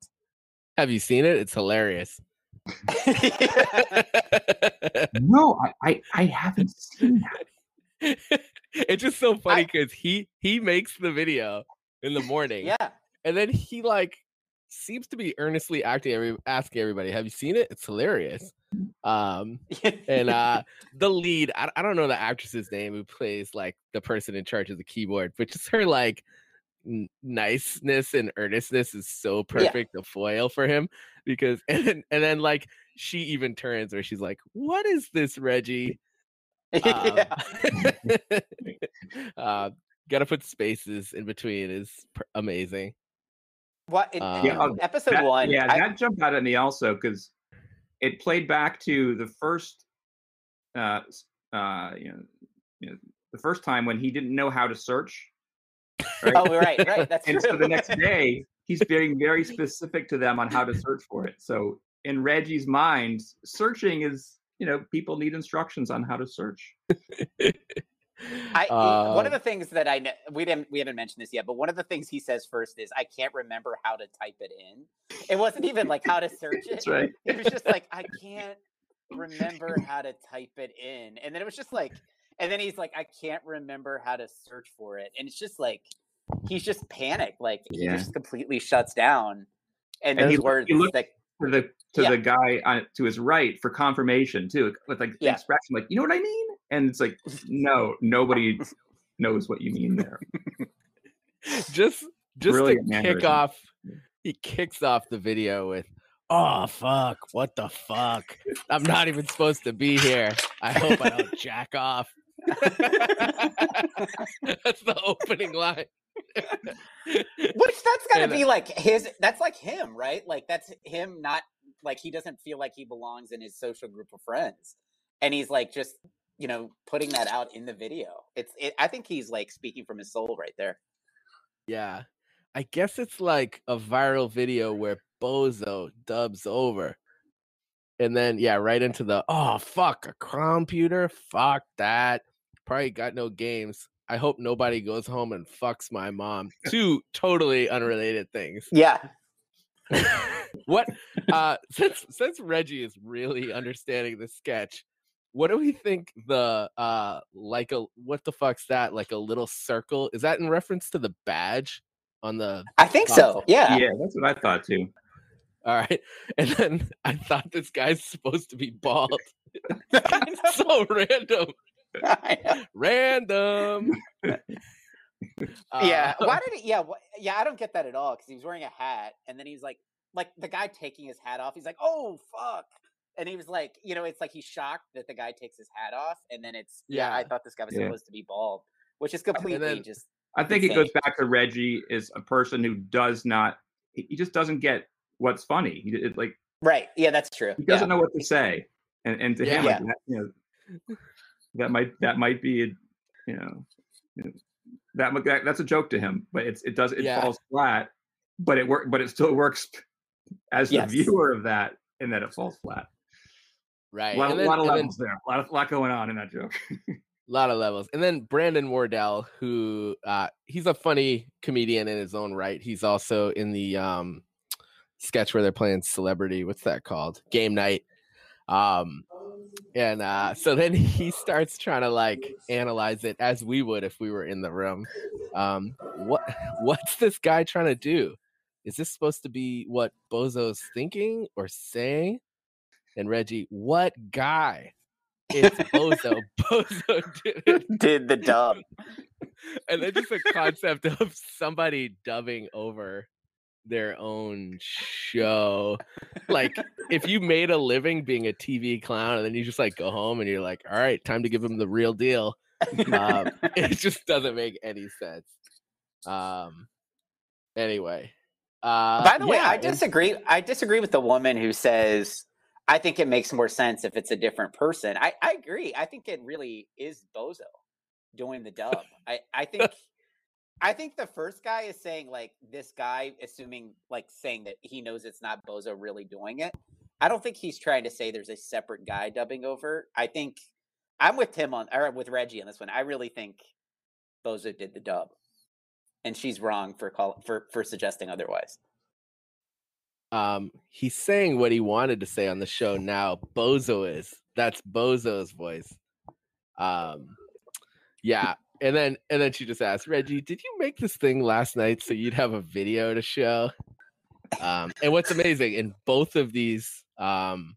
Have you seen it? It's hilarious. no, I, I, I haven't seen that. it's just so funny because he he makes the video in the morning. yeah. And then he like seems to be earnestly acting every asking everybody, have you seen it? It's hilarious. Um and uh the lead, I, I don't know the actress's name who plays like the person in charge of the keyboard, but just her like n- niceness and earnestness is so perfect yeah. a foil for him because and then, and then like she even turns where she's like, "What is this, Reggie?" Um, uh, gotta put spaces in between is pr- amazing. What in, um, yeah, episode that, one? Yeah, I, that jumped out at me also because it played back to the first, uh, uh, you know, you know, the first time when he didn't know how to search. Right? Oh, right, right. That's and true. so the next day he's being very specific to them on how to search for it. So in Reggie's mind, searching is you know people need instructions on how to search. I uh, one of the things that I we didn't we haven't mentioned this yet, but one of the things he says first is I can't remember how to type it in. It wasn't even like how to search it. That's right. It was just like I can't remember how to type it in, and then it was just like, and then he's like I can't remember how to search for it, and it's just like he's just panicked, like yeah. he just completely shuts down, and, and those he, words he like to the to yeah. the guy on, to his right for confirmation too, with like the yeah. expression, like you know what I mean, and it's like no, nobody knows what you mean there. just just Brilliant to kick off, he kicks off the video with. Oh fuck! What the fuck? I'm not even supposed to be here. I hope I don't jack off. That's the opening line. Which that's gotta and, be uh, like his that's like him, right? Like that's him not like he doesn't feel like he belongs in his social group of friends. And he's like just, you know, putting that out in the video. It's it, I think he's like speaking from his soul right there. Yeah. I guess it's like a viral video where Bozo dubs over. And then yeah, right into the oh fuck, a computer, fuck that. Probably got no games. I hope nobody goes home and fucks my mom. Two totally unrelated things. Yeah. what uh since since Reggie is really understanding the sketch, what do we think the uh like a what the fuck's that? Like a little circle? Is that in reference to the badge on the I think so. Yeah. Yeah, that's what I thought too. All right. And then I thought this guy's supposed to be bald. so random. Random. yeah. Uh, Why did he? Yeah. Wh- yeah. I don't get that at all because he was wearing a hat, and then he's like, like the guy taking his hat off. He's like, "Oh fuck," and he was like, you know, it's like he's shocked that the guy takes his hat off, and then it's yeah. yeah I thought this guy was yeah. supposed to be bald, which is completely then, just. I think insane. it goes back to Reggie is a person who does not. He just doesn't get what's funny. He it, like right. Yeah, that's true. He doesn't yeah. know what to say, and and to him, like, that, you know, that might that might be, a, you know, you know that, that that's a joke to him, but it's it does it falls flat, but it work but it still works as yes. the viewer of that, and that it falls flat. Right, a lot, then, lot of levels then, there, a lot of lot going on in that joke. a lot of levels, and then Brandon Wardell, who uh, he's a funny comedian in his own right. He's also in the um, sketch where they're playing celebrity. What's that called? Game night. Um, and uh, so then he starts trying to like analyze it as we would if we were in the room. Um, what what's this guy trying to do? Is this supposed to be what Bozo's thinking or saying? And Reggie, what guy? It's Bozo. Bozo did it. Did the dub. and then just a concept of somebody dubbing over their own show. like if you made a living being a TV clown and then you just like go home and you're like, all right, time to give him the real deal. Um, it just doesn't make any sense. Um. Anyway. Uh, By the yeah, way, I disagree. I disagree with the woman who says I think it makes more sense if it's a different person. I, I agree. I think it really is Bozo doing the dub. I, I think I think the first guy is saying like this guy, assuming like saying that he knows it's not Bozo really doing it. I don't think he's trying to say there's a separate guy dubbing over. I think I'm with Tim on or with Reggie on this one. I really think Bozo did the dub, and she's wrong for call for for suggesting otherwise. Um, he's saying what he wanted to say on the show now. Bozo is. That's Bozo's voice. Um, yeah. And then and then she just asked, Reggie, did you make this thing last night so you'd have a video to show? Um, and what's amazing in both of these um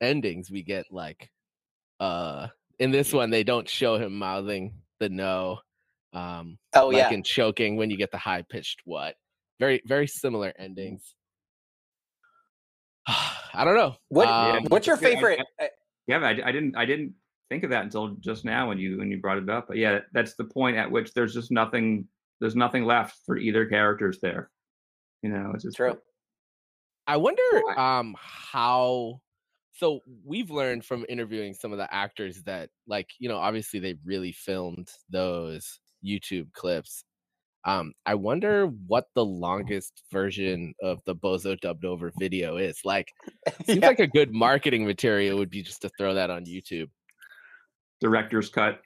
endings, we get like uh in this one they don't show him mouthing the no. Um Oh like yeah. in choking when you get the high pitched what. Very very similar endings. I don't know. What Um, What's your Yeah, I- favorite? uh, Yeah, I, I didn't I didn't think of that until just now when you when you brought it up. But yeah, that's the point at which there's just nothing there's nothing left for either characters there. You know, it's just True. I wonder Well, um how so we've learned from interviewing some of the actors that like, you know, obviously they really filmed those YouTube clips. Um I wonder what the longest version of the Bozo dubbed over video is. Like seems Yeah. like a good marketing material would be just to throw that on YouTube. director's cut.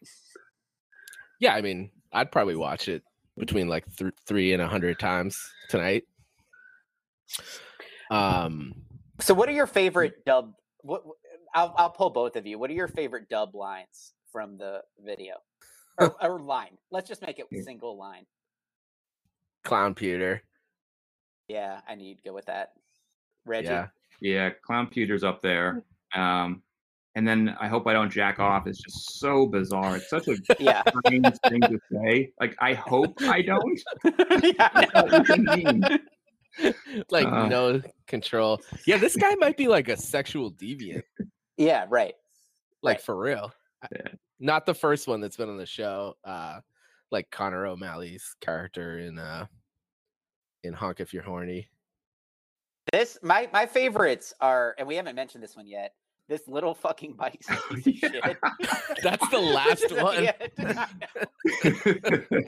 Yeah, I mean, I'd probably watch it between like th- 3 and a 100 times tonight. Um So, what are your favorite dub? What I'll I'll pull both of you. What are your favorite dub lines from the video, or, or line? Let's just make it single line. Clown Peter. Yeah, I need to go with that. Reggie. Yeah. Yeah, clown pewter's up there. Um, and then I hope I don't jack off. It's just so bizarre. It's such a Yeah. strange thing to say. Like I hope I don't. yeah. What do you mean? like Uh. no control. Yeah, this guy might be like a sexual deviant, Yeah, Right. like Right. for real. Yeah. Not the first one that's been on the show. Uh like Connor O'Malley's character in uh in Honk If You're Horny. This my my favorites are, and we haven't mentioned this one yet. This little fucking bike piece of shit. That's the last one.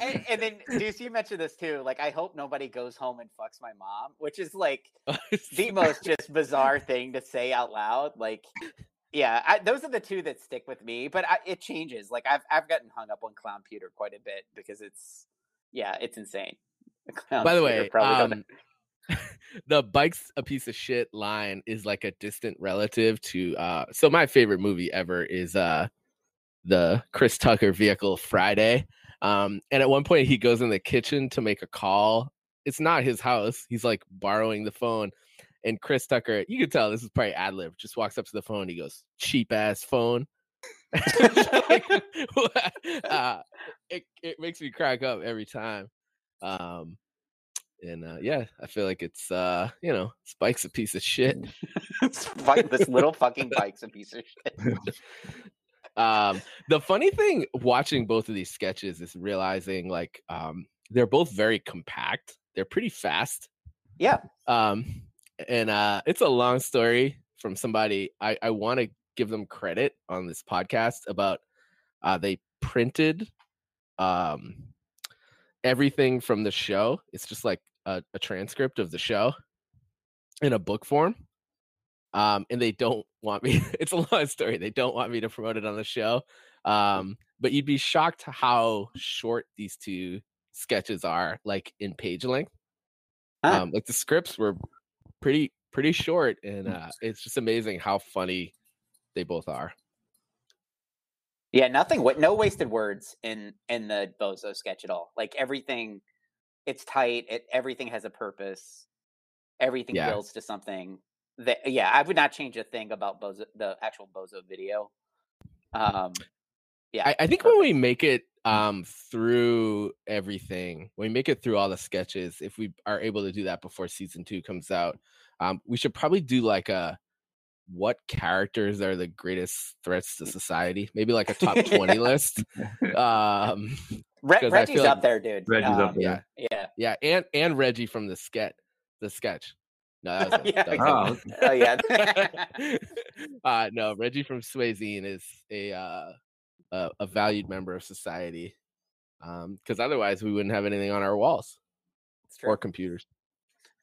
And, and then Deuce, you mentioned this too. Like, I hope nobody goes home and fucks my mom, which is like the most just bizarre thing to say out loud. Like, yeah, I, those are the two that stick with me. But I, it changes. Like, I've I've gotten hung up on Clown Peter quite a bit because it's yeah, it's insane. Clown By the Peter way, um, the bike's a piece of shit line is like a distant relative to uh so my favorite movie ever is uh the Chris Tucker vehicle Friday. Um and at one point he goes in the kitchen to make a call. It's not his house. He's like borrowing the phone. And Chris Tucker, you can tell this is probably ad lib, just walks up to the phone. He goes, cheap ass phone. Like, uh, it, it makes me crack up every time. Um, and uh, yeah, I feel like it's uh, you know, Spike's a piece of shit. Spike- this little fucking bike's a piece of shit. Um, the funny thing watching both of these sketches is realizing like um, they're both very compact. They're pretty fast. Yeah. Um, and uh, it's a long story from somebody. I I want to give them credit on this podcast about uh, they printed um everything from the show. It's just like a, a transcript of the show in a book form. Um, and they don't want me. It's a long story. They don't want me to promote it on the show. Um, but you'd be shocked how short these two sketches are, like in page length. Huh. Um, like the scripts were pretty pretty short, and uh, it's just amazing how funny they both are. Yeah, nothing. No wasted words in in the Bozo sketch at all. Like everything, it's tight. It everything has a purpose. Everything Yeah. builds to something. That yeah, I would not change a thing about Bozo, the actual Bozo video. Um, yeah, I, I think when we make it um through everything, when we make it through all the sketches, if we are able to do that before season two comes out, um, we should probably do like a what characters are the greatest threats to society? Maybe like a top twenty list. Um, Re- Reggie's up like- there, dude. Reggie's up Um, there. yeah, Yeah. yeah, and and Reggie from the sketch, the sketch. No, that was him. Yeah, That was him. Oh, Oh yeah. uh no reggie from swayzine is a uh a, a valued member of society um because otherwise we wouldn't have anything on our walls or computers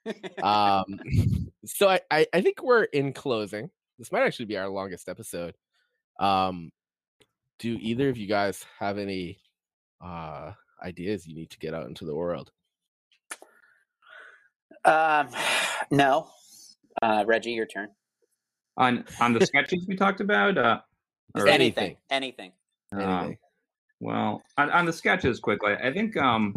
um so I, I i think we're in closing this might actually be our longest episode um do either of you guys have any uh ideas you need to get out into the world Um, no. Uh, Reggie, your turn. On on the sketches we talked about, uh, Just or, anything. Anything. Um, Anything. well, on, on the sketches quickly, I think um,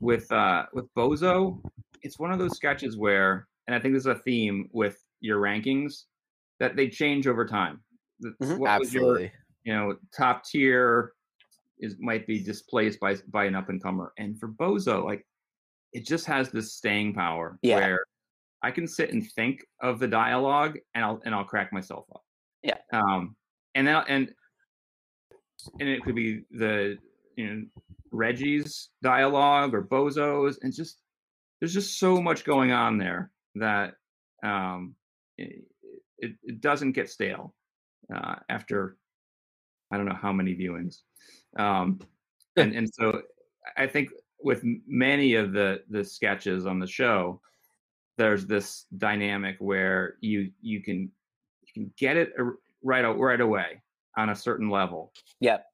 with uh, with Bozo, it's one of those sketches where, and I think this is a theme with your rankings that they change over time. Mhm. What was your Absolutely. you know top tier is might be displaced by by an up and comer, and for Bozo, like it just has this staying power Yeah. where I can sit and think of the dialogue and I'll and I'll crack myself up. Yeah. Um, and then and and it could be the you know Reggie's dialogue or Bozo's, and just there's just so much going on there that um, it, it, it doesn't get stale uh, after I don't know how many viewings, um, and and so I think with many of the the sketches on the show, there's this dynamic where you you can you can get it right a- right away on a certain level. Yep.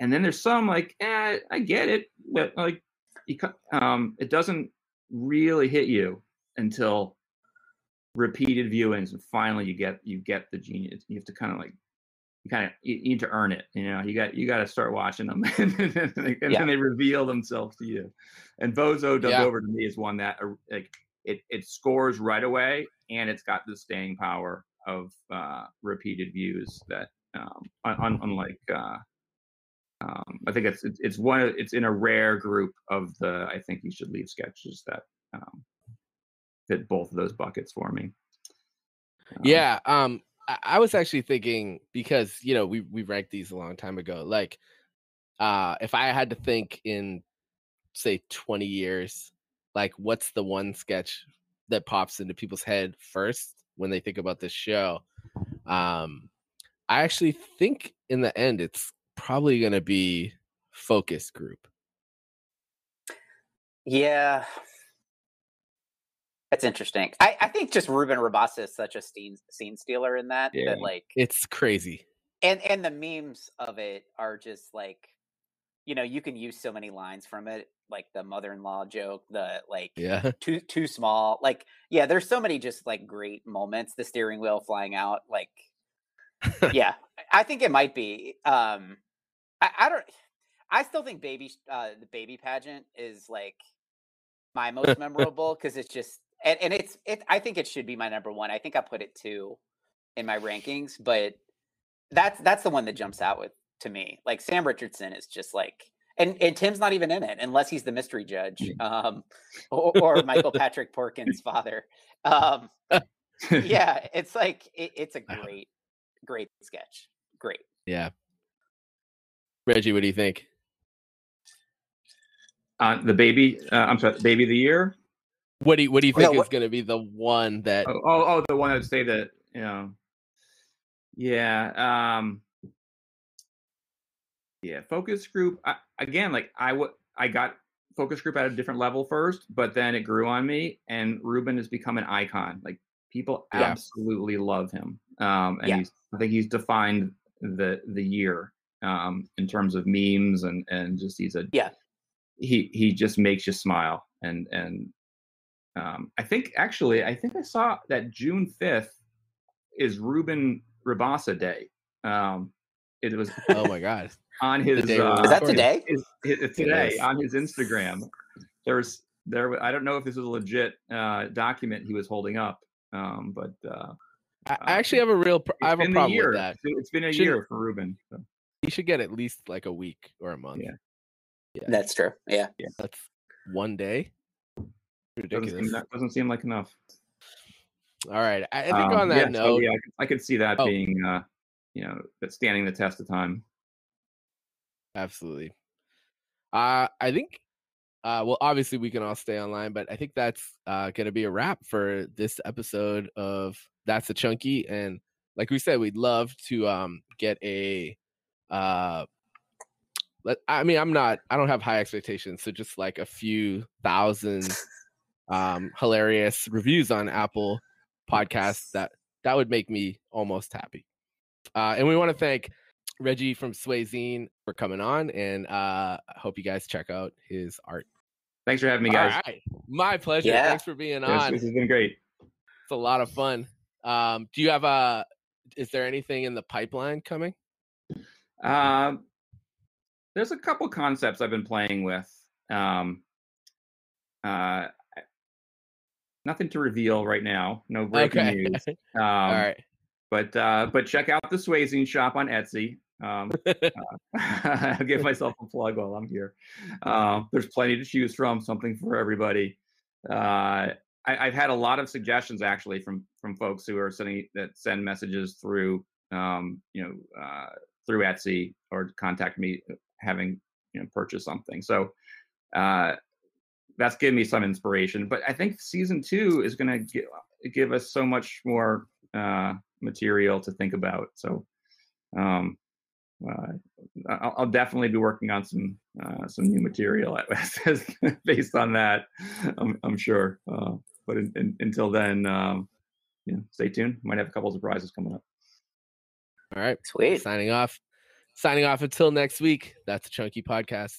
And then there's some like, eh, I get it, but like, you, um, it doesn't really hit you until repeated viewings, and finally you get you get the genius. You have to kind of like, you kind of you need to earn it. You know, you got you got to start watching them, and, then, they- and Yeah. then they reveal themselves to you. And Bozo Dubbed Yeah. Over to me is one that uh, like it it scores right away, and it's got the staying power of uh, repeated views that um, un- un- unlike uh, um, I think it's, it's one it's in a rare group of the I think you should leave sketches that um, fit both of those buckets for me. Um, Yeah. Um, I, I was actually thinking because you know we we ranked these a long time ago. Like, uh, if I had to think in say 20 years, like what's the one sketch that pops into people's head first when they think about this show? Um, I actually think in the end it's probably going to be focus group. Yeah. That's interesting. I, I think just Ruben Rabasa is such a scene, scene stealer in that Yeah. that like It's crazy. and and the memes of it are just like you know you can use so many lines from it like the mother-in-law joke the like Yeah. too too small like yeah there's so many just like great moments the steering wheel flying out like yeah. I think it might be um i, I don't i still think baby uh the baby pageant is like my most memorable because it's just and, and it's it i think it should be my number one. I think i put it two in my rankings but that's that's the one that jumps out with to me. Like sam richardson is just like and and tim's not even in it unless he's the mystery judge um or, or michael patrick porkins father. Um yeah it's like it, it's a great great sketch great Yeah. Reggie, what do you think? uh, the baby. Uh, I'm sorry, baby of the year. What do you, what do you No, think is what- going to be the one that Oh, oh, oh, the one that would say that. You know. Yeah. Um. Yeah. Focus group. I, again, like I would, I got focus group at a different level first, but then it grew on me, and Ruben has become an icon. Like people Yeah. absolutely love him. Um, and Yeah. he's, I think he's defined the the year um in terms of memes and and just he's a Yeah. he he just makes you smile and and um i think actually i think i saw that june 5th is ruben rabasa day um it was Oh my god. on his uh, is that today his, his- today is. on his instagram there was there i don't know if this is a legit uh document he was holding up um but uh I, I actually have a real pr- I have a been problem year with that. It's- it's been a Shouldn't- year for ruben so. He should get at least like a week or a month. Yeah. Yeah. that's true yeah That's one day. doesn't seem, Ridiculous. that doesn't seem like enough All right. I, I think Um, on that yeah, so, note, yeah, I could, I could see that Oh. being, uh, you know, that standing the test of time. absolutely. Uh I think uh well obviously we can all stay online, but I think that's uh gonna be a wrap for this episode of That's a Chunky. And like we said, we'd love to um get a uh let I mean I'm not I don't have high expectations, so just like a few thousand um hilarious reviews on Apple podcasts that that would make me almost happy. Uh and we want to thank Reggie from Swayzine for coming on and uh I hope you guys check out his art. Thanks for having me, guys. All right. My pleasure. Yeah. Thanks for being This, on. this has been great. It's a lot of fun. Um, do you have a? Is there anything in the pipeline coming? Um, there's a couple concepts I've been playing with. Um, uh, nothing to reveal right now. No breaking Okay. news. Um, All right. But uh, but check out the Swayzine shop on Etsy. Um, I'll give myself a plug while I'm here. Uh, there's plenty to choose from, something for everybody. Uh, I, I've had a lot of suggestions actually from from folks who are sending that send messages through um, you know uh, through Etsy or contact me uh, having you know purchased something. So uh, that's given me some inspiration. But I think season two is going to give give us so much more uh, material to think about. So um, uh, I'll, I'll definitely be working on some uh, some new material at West based on that. I'm, I'm sure. Uh, but in, in, until then, um, yeah, stay tuned. Might have a couple surprises coming up. All right. Sweet. Signing off. Signing off until next week. That's a chunky podcast.